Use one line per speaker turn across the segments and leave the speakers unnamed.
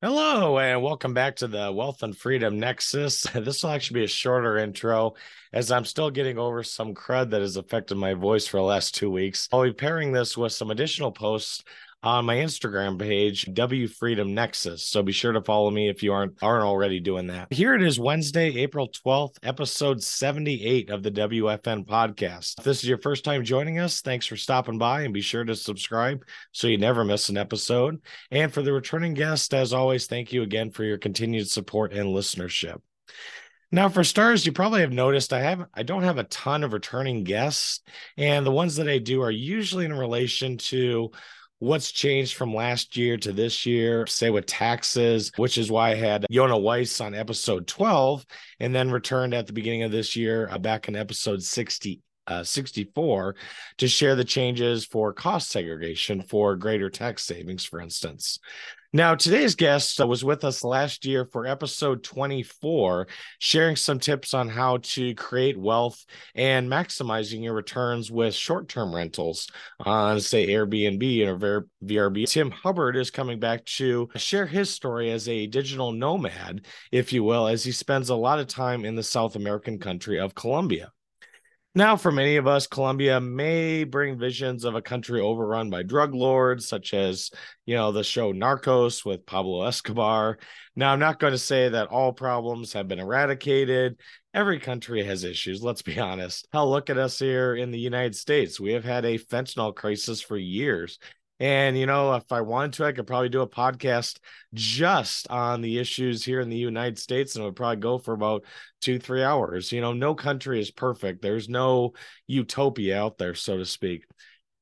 Hello, and welcome back to the Wealth and Freedom Nexus. This will actually be a shorter intro as I'm still getting over some crud that has affected my voice for the last two weeks. I'll be pairing this with some additional posts on my Instagram page, W Freedom Nexus. So be sure to follow me if you aren't aren't already doing that. Here it is Wednesday, April 12th, episode 78 of the WFN podcast. If this is your first time joining us, thanks for stopping by and be sure to subscribe so you never miss an episode. And for the returning guest, as always, thank you again for your continued support and listenership. Now, for stars, you probably have noticed I have I don't have a ton of returning guests, and the ones that I do are usually in relation to what's changed from last year to this year, say with taxes, which is why I had Yonah Weiss on episode 12 and then returned at the beginning of this year uh, back in episode 60. Uh, 64 to share the changes for cost segregation for greater tax savings, for instance. Now, today's guest was with us last year for episode 24, sharing some tips on how to create wealth and maximizing your returns with short term rentals on, say, Airbnb or VRBO. Tim Hubbard is coming back to share his story as a digital nomad, if you will, as he spends a lot of time in the South American country of Colombia. Now, for many of us, Colombia may bring visions of a country overrun by drug lords, such as, you know, the show Narcos with Pablo Escobar. Now, I'm not going to say that all problems have been eradicated. Every country has issues, let's be honest. Hell, look at us here in the United States. We have had a fentanyl crisis for years. And, you know, if I wanted to, I could probably do a podcast just on the issues here in the United States and it would probably go for about two, three hours. You know, no country is perfect. There's no utopia out there, so to speak.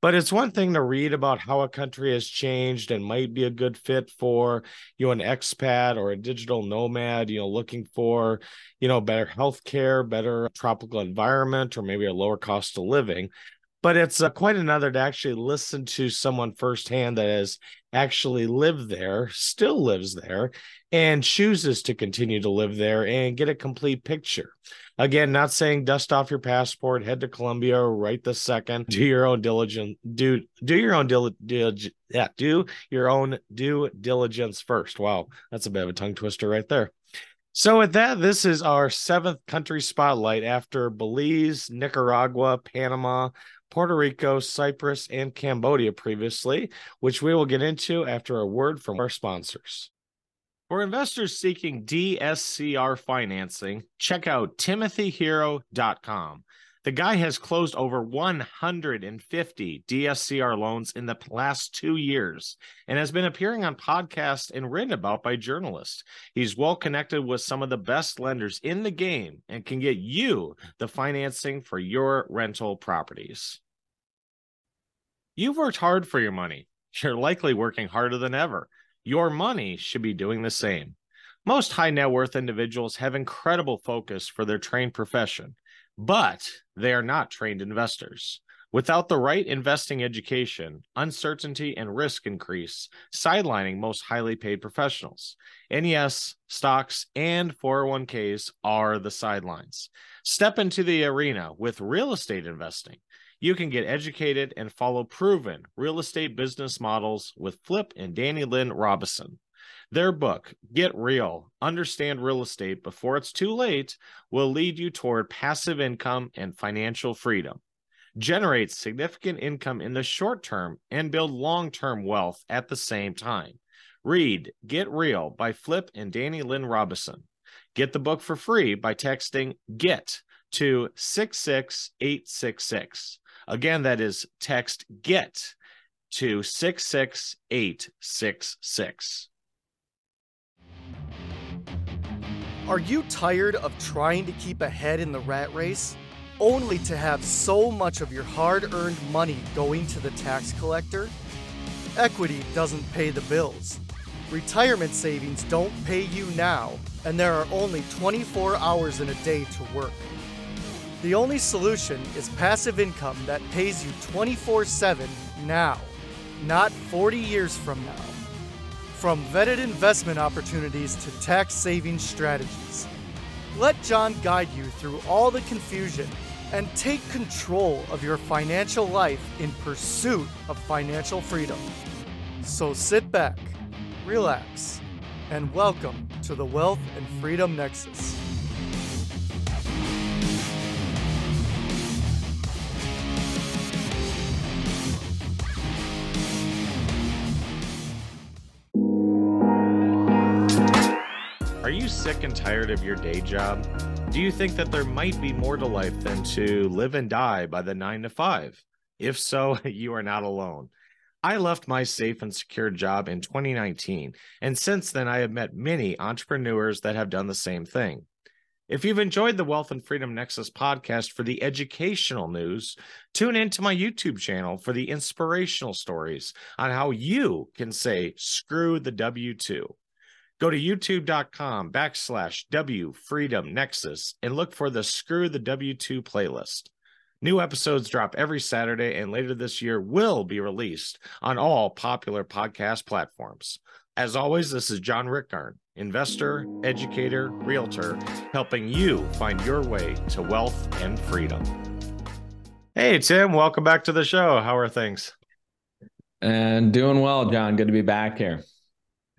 But it's one thing to read about how a country has changed and might be a good fit for, you know, an expat or a digital nomad, you know, looking for, you know, better health care, better tropical environment, or maybe a lower cost of living but it's uh, quite another to actually listen to someone firsthand that has actually lived there, still lives there, and chooses to continue to live there and get a complete picture. Again, not saying dust off your passport, head to Colombia right the second. Do your own diligence. Do do your own dil, dil, yeah. Do your own due diligence first. Wow, that's a bit of a tongue twister right there. So, with that, this is our seventh country spotlight after Belize, Nicaragua, Panama, Puerto Rico, Cyprus, and Cambodia previously, which we will get into after a word from our sponsors. For investors seeking DSCR financing, check out timothyhero.com. The guy has closed over 150 DSCR loans in the last two years and has been appearing on podcasts and written about by journalists. He's well connected with some of the best lenders in the game and can get you the financing for your rental properties. You've worked hard for your money. You're likely working harder than ever. Your money should be doing the same. Most high net worth individuals have incredible focus for their trained profession but they are not trained investors. Without the right investing education, uncertainty and risk increase, sidelining most highly paid professionals. And yes, stocks and 401ks are the sidelines. Step into the arena with real estate investing. You can get educated and follow proven real estate business models with Flip and Dani Lynn Robison. Their book, Get Real Understand Real Estate Before It's Too Late, will lead you toward passive income and financial freedom. Generate significant income in the short term and build long term wealth at the same time. Read Get Real by Flip and Dani Lynn Robison. Get the book for free by texting GET to 66866. Again, that is text GET to 66866.
Are you tired of trying to keep ahead in the rat race, only to have so much of your hard earned money going to the tax collector? Equity doesn't pay the bills. Retirement savings don't pay you now, and there are only 24 hours in a day to work. The only solution is passive income that pays you 24 7 now, not 40 years from now. From vetted investment opportunities to tax saving strategies. Let John guide you through all the confusion and take control of your financial life in pursuit of financial freedom. So sit back, relax, and welcome to the Wealth and Freedom Nexus.
Sick and tired of your day job? Do you think that there might be more to life than to live and die by the nine to five? If so, you are not alone. I left my safe and secure job in 2019, and since then, I have met many entrepreneurs that have done the same thing. If you've enjoyed the Wealth and Freedom Nexus podcast for the educational news, tune into my YouTube channel for the inspirational stories on how you can say, screw the W 2. Go to youtube.com backslash W Freedom Nexus and look for the Screw the W2 playlist. New episodes drop every Saturday and later this year will be released on all popular podcast platforms. As always, this is John Rickard, investor, educator, realtor, helping you find your way to wealth and freedom. Hey, Tim, welcome back to the show. How are things?
And doing well, John. Good to be back here.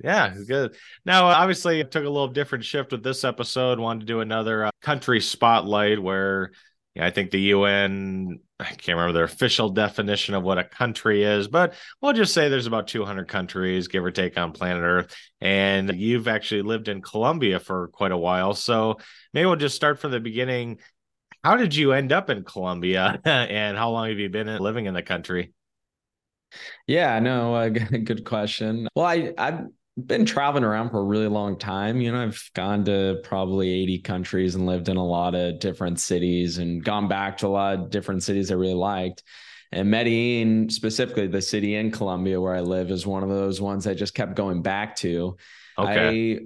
Yeah, good. Now, obviously, it took a little different shift with this episode. Wanted to do another uh, country spotlight where I think the UN, I can't remember their official definition of what a country is, but we'll just say there's about 200 countries, give or take, on planet Earth. And you've actually lived in Colombia for quite a while. So maybe we'll just start from the beginning. How did you end up in Colombia and how long have you been living in the country?
Yeah, no, uh, good question. Well, I, I've been traveling around for a really long time. You know, I've gone to probably 80 countries and lived in a lot of different cities and gone back to a lot of different cities I really liked. And Medellin, specifically the city in Colombia where I live, is one of those ones I just kept going back to. Okay. I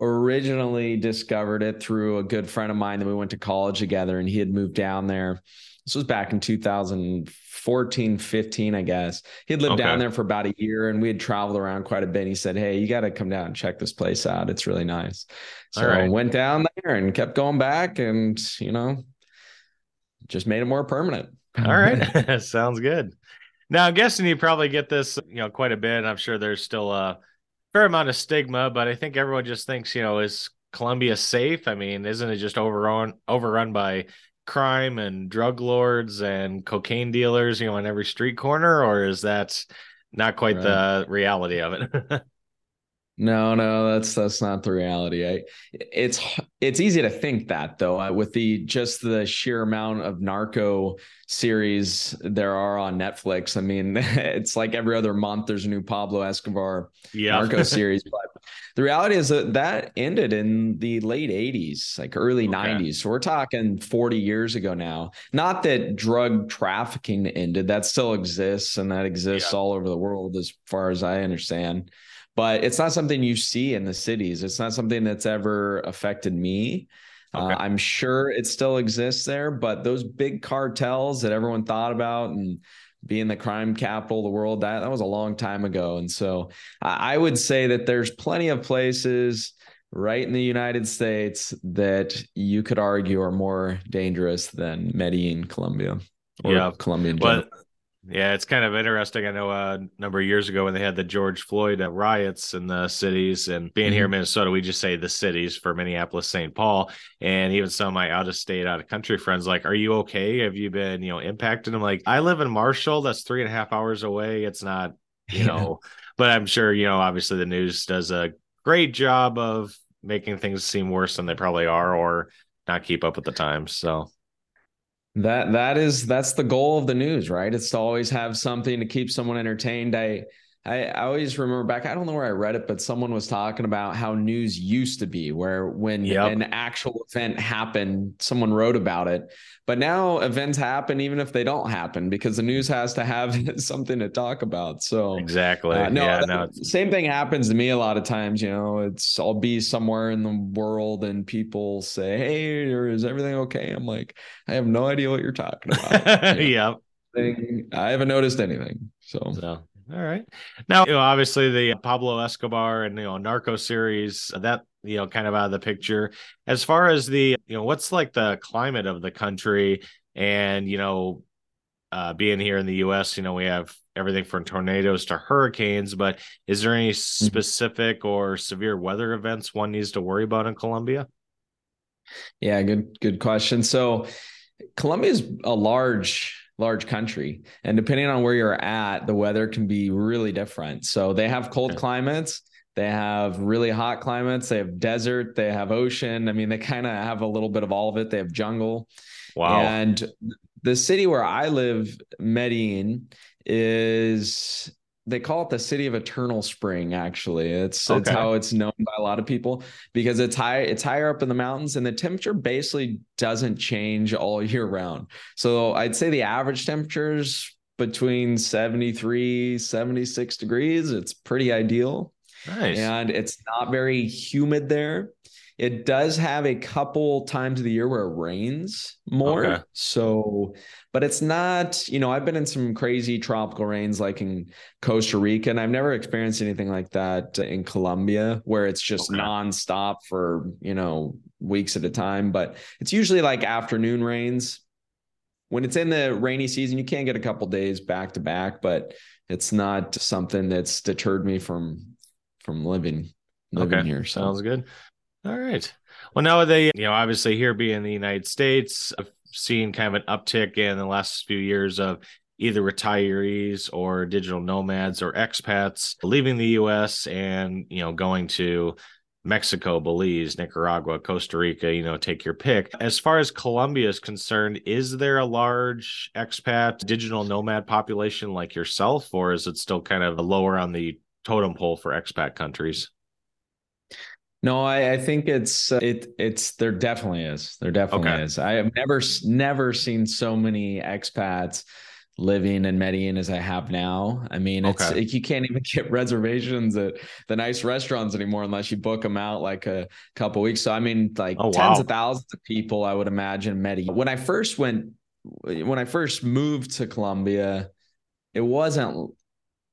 originally discovered it through a good friend of mine that we went to college together, and he had moved down there. This was back in 2014, 15, I guess. He had lived okay. down there for about a year and we had traveled around quite a bit. He said, Hey, you got to come down and check this place out. It's really nice. So I went down there and kept going back and, you know, just made it more permanent.
All right. Sounds good. Now, I'm guessing you probably get this, you know, quite a bit. I'm sure there's still a fair amount of stigma, but I think everyone just thinks, you know, is Colombia safe? I mean, isn't it just overrun overrun by crime and drug lords and cocaine dealers, you know, on every street corner, or is that not quite right. the reality of it?
No, no, that's that's not the reality. I, it's it's easy to think that though, with the just the sheer amount of narco series there are on Netflix. I mean, it's like every other month there's a new Pablo Escobar yep. narco series. But the reality is that that ended in the late '80s, like early okay. '90s. So we're talking 40 years ago now. Not that drug trafficking ended; that still exists, and that exists all over the world, as far as I understand but it's not something you see in the cities. It's not something that's ever affected me. Uh, okay. Uh, I'm sure it still exists there, but those big cartels that everyone thought about and being the crime capital of the world, that, that was a long time ago. And so I would say that there's plenty of places right in the United States that you could argue are more dangerous than Medellin, Colombia, or yeah. Colombian.
But yeah, it's kind of interesting. I know uh, a number of years ago when they had the George Floyd uh, riots in the cities, and being mm-hmm. here in. Minnesota, we just say the cities for Minneapolis, St. Paul, and even some of my out of state, out of country friends, like, "Are you okay? Have you been, you know, impacted?" I'm like, "I live in Marshall. That's three and a half hours away. It's not, you yeah. know." But I'm sure, you know, obviously the news does a great job of making things seem worse than they probably are, or not keep up with the times. So
that that is that's the goal of the news, right? It's to always have something to keep someone entertained. I I, I, always remember back, I don't know where I read it, but someone was talking about how news used to be, where when yep. an actual event happened, someone wrote about it. But now events happen even if they don't happen because the news has to have something to talk about. So
exactly. Uh,
no, yeah, no, same thing happens to me a lot of times. You know, it's I'll be somewhere in the world and people say, Hey, is everything okay? I'm like, I have no idea what you're talking about.
yeah.
I haven't noticed anything. So,
so all right. Now, you know, obviously the Pablo Escobar and you know Narco series that you know kind of out of the picture. As far as the you know, what's like the climate of the country and you know uh, being here in the U.S., you know, we have everything from tornadoes to hurricanes. But is there any mm-hmm. specific or severe weather events one needs to worry about in Colombia?
Yeah, good good question. So Colombia is a large large country. And depending on where you're at the weather can be really different. So they have cold climates. They have really hot climates. They have desert. They have ocean. I mean they kind of have a little bit of all of it. They have jungle. Wow. And the city where i live medellin is they call it the city of eternal spring actually it's okay. it's how it's known by a lot of people because it's high it's higher up in the mountains and the temperature basically doesn't change all year round so i'd say the average temperatures between 73 76 degrees it's pretty ideal nice. and it's not very humid there it does have a couple times of the year where it rains more. Okay. So, but it's not, you know, I've been in some crazy tropical rains like in Costa Rica, and I've never experienced anything like that in Colombia where it's just okay. nonstop for, you know, weeks at a time. But it's usually like afternoon rains. When it's in the rainy season, you can get a couple days back to back, but it's not something that's deterred me from from living living okay. here.
So. Sounds good. All right. Well, now they, you know, obviously here being the United States, I've seen kind of an uptick in the last few years of either retirees or digital nomads or expats leaving the US and, you know, going to Mexico, Belize, Nicaragua, Costa Rica, you know, take your pick. As far as Colombia is concerned, is there a large expat digital nomad population like yourself, or is it still kind of lower on the totem pole for expat countries?
No, I, I think it's uh, it it's there definitely is. There definitely okay. is. I have never never seen so many expats living in Medellin as I have now. I mean, it's okay. it, you can't even get reservations at the nice restaurants anymore unless you book them out like a couple weeks. So I mean, like oh, tens wow. of thousands of people, I would imagine Medellin. When I first went, when I first moved to Colombia, it wasn't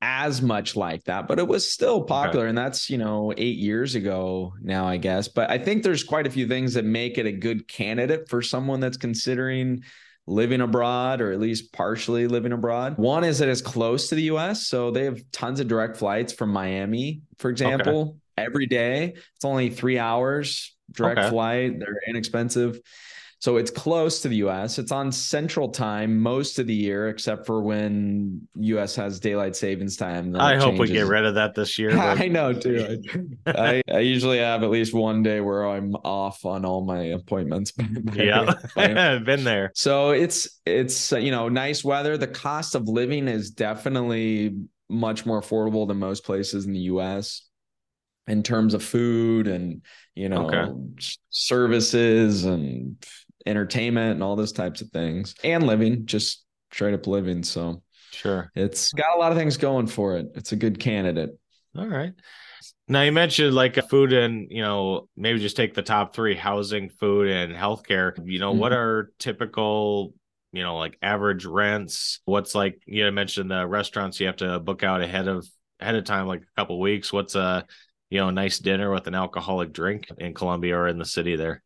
as much like that, but it was still popular. Okay. And that's, you know, eight years ago now, I guess. But I think there's quite a few things that make it a good candidate for someone that's considering living abroad or at least partially living abroad. One is that it's close to the US. So they have tons of direct flights from Miami, for example, okay. every day. It's only three hours direct okay. flight. They're inexpensive. So it's close to the US. It's on central time most of the year, except for when US has daylight savings time.
I hope we get rid of that this year.
But... I know too. I, I, usually have at least one day where I'm off on all my appointments.
yeah, I've been there.
So it's it's uh, you know nice weather. The cost of living is definitely much more affordable than most places in the US in terms of food and you know okay. services and entertainment and all those types of things and living, just straight up living. So
sure.
It's got a lot of things going for it. It's a good candidate.
All right. Now you mentioned like food and you know maybe just take the top three: housing, food, and healthcare. You know mm-hmm. what are typical you know like average rents? What's like you mentioned the restaurants you have to book out ahead of ahead of time, like a couple weeks. What's a you know nice dinner with an alcoholic drink in Colombia or in the city there?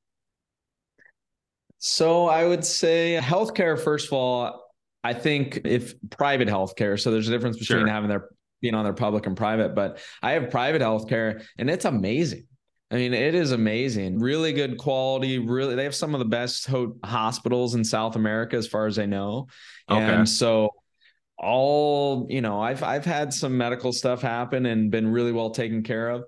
So I would say healthcare, first of all, I think if private healthcare, so there's a difference between sure. having their being on their public and private, but I have private healthcare and it's amazing. I mean, it is amazing. Really good quality. Really, they have some of the best ho- hospitals in South America, as far as I know. Okay. And so, all you know, I've I've had some medical stuff happen and been really well taken care of.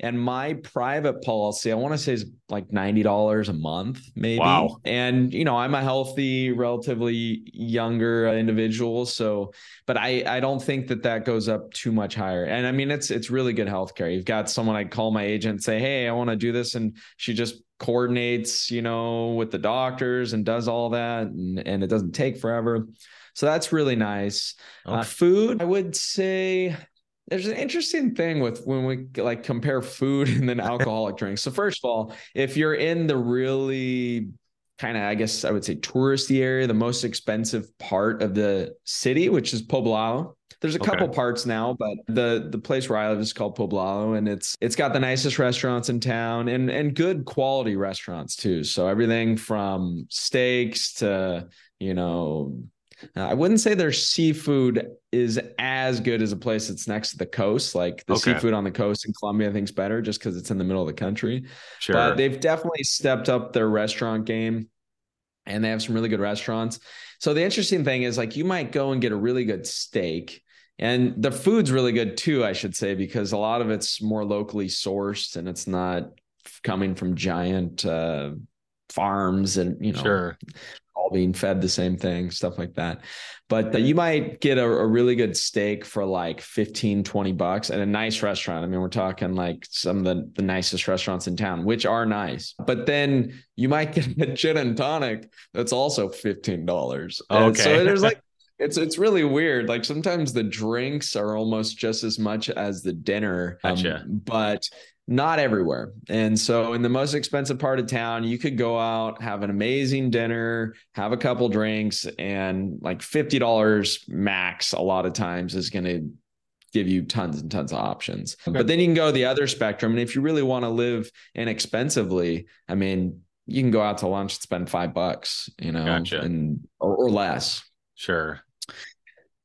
And my private policy, I want to say is like $90 a month, maybe. Wow. And, you know, I'm a healthy, relatively younger individual. So, but I, I don't think that that goes up too much higher. And I mean, it's, it's really good healthcare. You've got someone I call my agent, say, Hey, I want to do this. And she just coordinates, you know, with the doctors and does all that. And, and it doesn't take forever. So that's really nice. Uh, okay. Uh, food, I would say there's an interesting thing with when we like compare food and then alcoholic drinks. So first of all, if you're in the really kind of I guess I would say touristy area, the most expensive part of the city, which is Poblado. There's a couple parts now, but the the place where I live is called Poblado, and it's it's got the nicest restaurants in town and and good quality restaurants too. So everything from steaks to you know Uh, I wouldn't say their seafood is as good as a place that's next to the coast. Like the okay. seafood on the coast in Colombia, I think is better just because it's in the middle of the country. Sure. But they've definitely stepped up their restaurant game and they have some really good restaurants. So the interesting thing is like you might go and get a really good steak and the food's really good too, I should say, because a lot of it's more locally sourced and it's not coming from giant uh, farms and you know
sure
all being fed the same thing stuff like that but uh, you might get a, a, really good steak for like 15 20 bucks at a nice restaurant i mean we're talking like some of the, the nicest restaurants in town which are nice but then you might get a gin and tonic that's also $15 okay so there's like it's it's really weird. Like sometimes the drinks are almost just as much as the dinner.
Um, gotcha.
But not everywhere. And so in the most expensive part of town, you could go out, have an amazing dinner, have a couple drinks, and like $50 max a lot of times is going to give you tons and tons of options. Okay. But then you can go the other spectrum. And if you really want to live inexpensively, I mean, you can go out to lunch and spend five bucks, you know,
gotcha.
and or, or less.
Sure.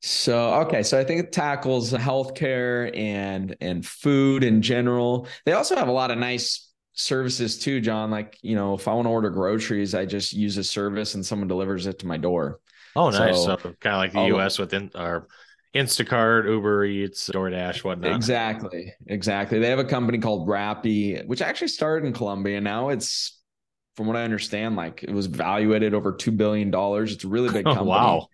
So okay, so I think it tackles healthcare and and food in general. They also have a lot of nice services too, John. Like you know, if I want to order groceries, I just use a service and someone delivers it to my door.
Oh, nice. So, so kind of like the I'll, U.S. within our Instacart, Uber Eats, DoorDash, whatnot.
Exactly, exactly. They have a company called Rappi, which actually started in Colombia. Now it's, from what I understand, like it was valued at over two billion dollars. It's a really big oh, company.
wow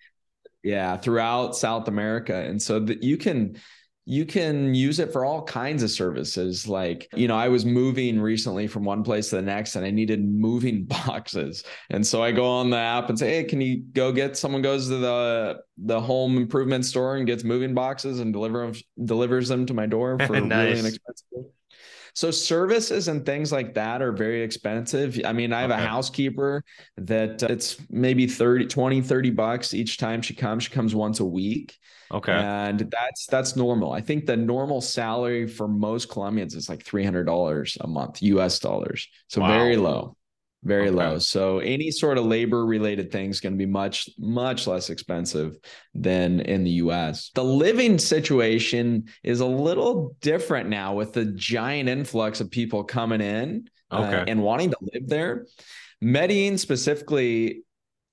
yeah throughout south america. And so that you can you can use it for all kinds of services. Like you know i was moving recently from one place to the next and i needed moving boxes. And so i go on the app and say hey can you go get someone goes to the the home improvement store and gets moving boxes and deliver them delivers them to my door for nice. really inexpensive so services and things like that are very expensive. I mean, I have okay. a housekeeper that uh, it's maybe 30, 20, 30 bucks each time she comes. She comes once a week.
Okay.
And that's that's normal. I think the normal salary for most Colombians is like $300 a month US dollars. So wow. very low very okay. low. So any sort of labor related thing is going to be much, much less expensive than in the US. The living situation is a little different now with the giant influx of people coming in uh, okay. uh, and wanting to live there. Medellin specifically,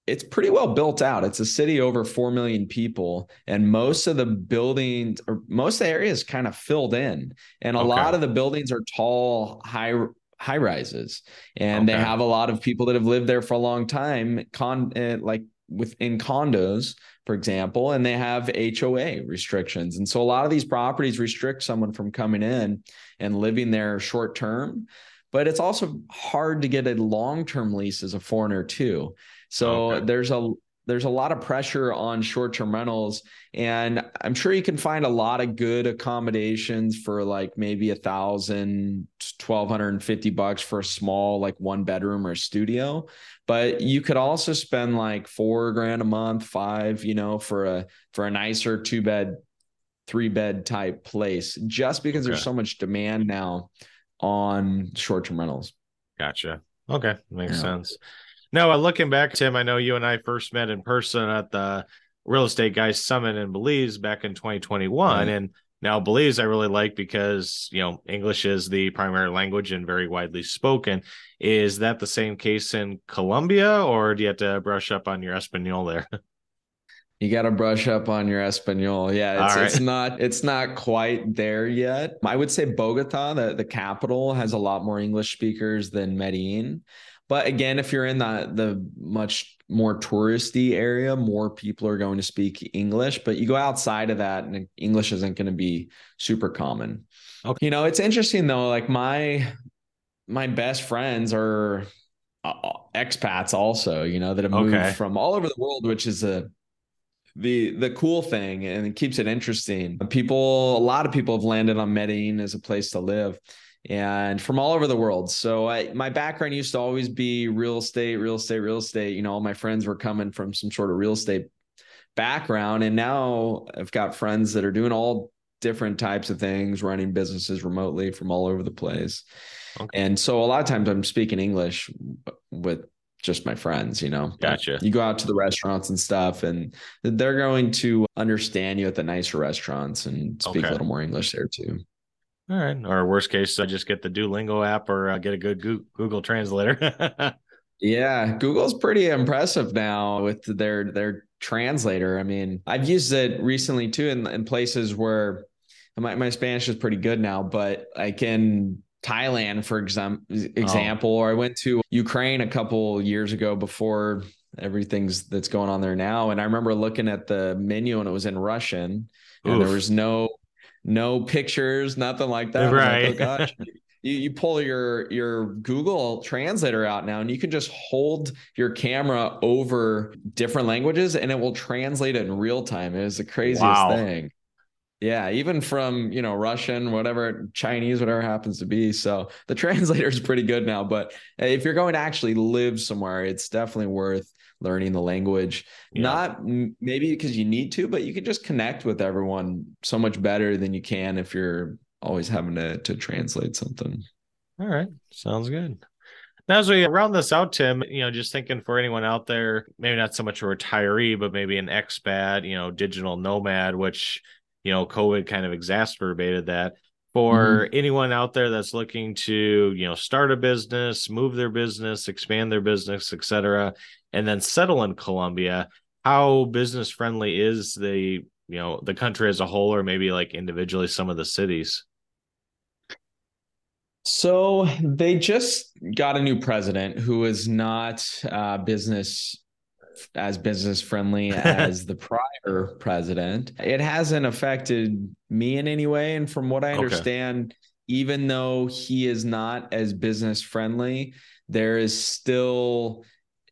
it's pretty well built out. It's a city over 4 million people, and most of the buildings or most of the areas kind of filled in. And a okay. lot of the buildings are tall, high high rises and okay. they have a lot of people that have lived there for a long time con uh, like within condos for example and they have HOA restrictions and so a lot of these properties restrict someone from coming in and living there short term but it's also hard to get a long-term lease as a foreigner too so okay. there's a there's a lot of pressure on short-term rentals and i'm sure you can find a lot of good accommodations for like maybe a thousand 1250 bucks for a small like one bedroom or studio. But you could also spend like four grand a month five you know for a for a nicer two bed three bed type place just because okay. there's so much demand now on short-term rentals.
Gotcha. Okay. Makes yeah. sense no, looking back, Tim, I know you and I first met in person at the Real Estate Guys Summit in Belize back in 2021. Right. And now Belize I really like because, you know, English is the primary language and very widely spoken. Is that the same case in Colombia or do you have to brush up on your Espanol there?
You got to brush up on your Espanol. Yeah, it's, right. it's, not it's not quite there yet. I would say Bogota, the, the capital, has a lot more English speakers than Medellin. But again, if you're in the the much more touristy area, more people are going to speak English. But you go outside of that, and English isn't going to be super common. Okay. You know, it's interesting though. Like my my best friends are uh, expats, also. You know, that have moved okay. from all over the world, which is a the the cool thing and it keeps it interesting. People, a lot of people have landed on Medellin as a place to live and from all over the world. So I, my background used to always be real estate, real estate, real estate. You know, all my friends were coming from some sort of real estate background. And now I've got friends that are doing all different types of things, running businesses remotely from all over the place. Okay. And so a lot of times I'm speaking English with just my friends, you know.
Gotcha.
You go out to the restaurants and stuff, and they're going to understand you at the nicer restaurants and speak okay. a little more English there too.
All right. Or worst case, I just get the Duolingo app or uh, get a good Google Translator.
yeah, Google's pretty impressive now with their their translator. I mean, I've used it recently too in, in places where my, my Spanish is pretty good now, but like in Thailand, for example, example, oh. or I went to Ukraine a couple years ago before everything's that's going on there now. And I remember looking at the menu and it was in Russian Oof. and there was no no pictures, nothing like that.
Right.
Like, oh gosh. you, you pull your your Google translator out now and you can just hold your camera over different languages and it will translate it in real time. It is the craziest wow. thing. Yeah, even from, you know, Russian, whatever, Chinese, whatever happens to be. So the translator is pretty good now. But if you're going to actually live somewhere, it's definitely worth learning the language. Yeah. Not maybe because you need to, but you can just connect with everyone so much better than you can if you're always having to to translate something.
All right. Sounds good. Now, as we round this out, Tim, you know, just thinking for anyone out there, maybe not so much a retiree, but maybe an expat, you know, digital nomad, which, you know, COVID kind of exacerbated that. For mm-hmm. anyone out there that's looking to, you know, start a business, move their business, expand their business, etc., and then settle in Colombia, how business friendly is the, you know, the country as a whole, or maybe like individually some of the cities?
So they just got a new president who is not uh, business as business friendly as the prior president. It hasn't affected me in any way, and from what I understand, okay. even though he is not as business friendly, there is still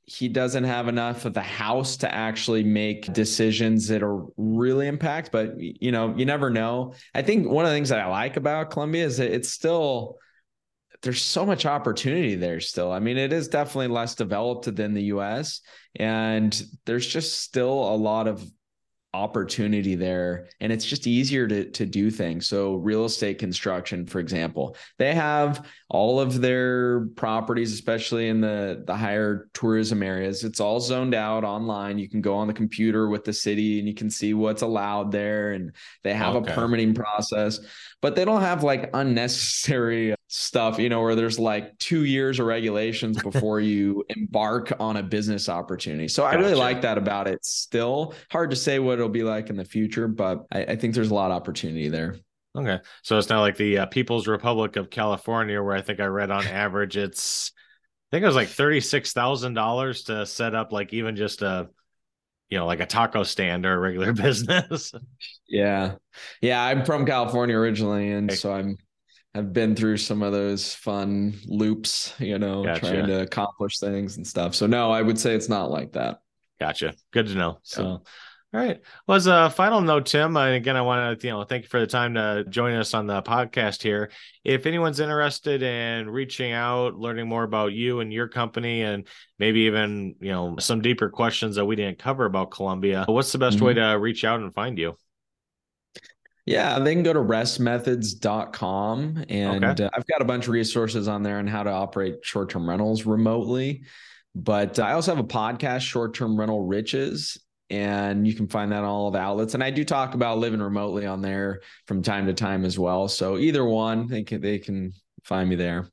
he doesn't have enough of the house to actually make decisions that are really impact but you know you never know i think one of the things that i like about colombia is that it's still there's so much opportunity there still. I mean, it is definitely less developed than the US, and there's just still a lot of opportunity there and it's just easier to to do things so real estate construction for example they have all of their properties especially in the the higher tourism areas it's all zoned out online you can go on the computer with the city and you can see what's allowed there and they have okay. a permitting process but they don't have like unnecessary stuff, you know, where there's like two years of regulations before you embark on a business opportunity. So gotcha. I really like that about it. Still hard to say what it'll be like in the future, but I, I think there's a lot of opportunity there.
Okay. So it's not like the uh, People's Republic of California, where I think I read on average it's, I think it was like $36,000 to set up like even just a, you know, like a taco stand or a regular business.
yeah. Yeah. I'm from California originally. And so I'm, have been through some of those fun loops, you know, gotcha. trying to accomplish things and stuff. So no, I would say it's not like that.
Gotcha. Good to know. So, all right. Well, as a final note, Tim, and again, I want to, you know, thank you for the time to join us on the podcast here. If anyone's interested in reaching out, learning more about you and your company, and maybe even, you know, some deeper questions that we didn't cover about Colombia, what's the best mm-hmm. way to reach out and find you?
Yeah, they can go to restmethods.com and okay. uh, I've got a bunch of resources on there on how to operate short-term rentals remotely. But I also have a podcast, Short Term Rental Riches, and you can find that on all the outlets. And I do talk about living remotely on there from time to time as well. So either one, they can they can find me there.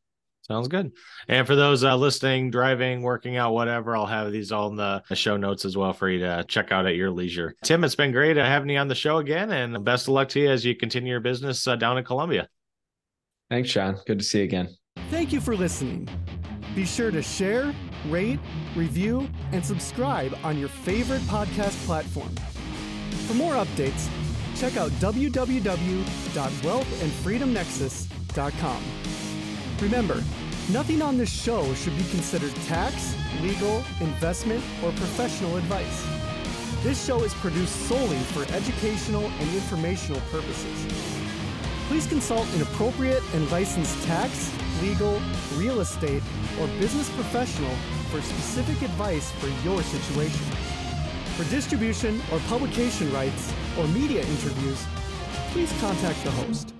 Sounds good. And for those uh, listening, driving, working out, whatever, I'll have these all in the show notes as well for you to check out at your leisure. Tim, it's been great having you on the show again, and best of luck to you as you continue your business uh, down in Colombia.
Thanks, Sean. Good to see you again.
Thank you for listening. Be sure to share, rate, review, and subscribe on your favorite podcast platform. For more updates, check out www.wealthandfreedomnexus.com. Remember, nothing on this show should be considered tax, legal, investment, or professional advice. This show is produced solely for educational and informational purposes. Please consult an appropriate and licensed tax, legal, real estate, or business professional for specific advice for your situation. For distribution or publication rights or media interviews, please contact the host.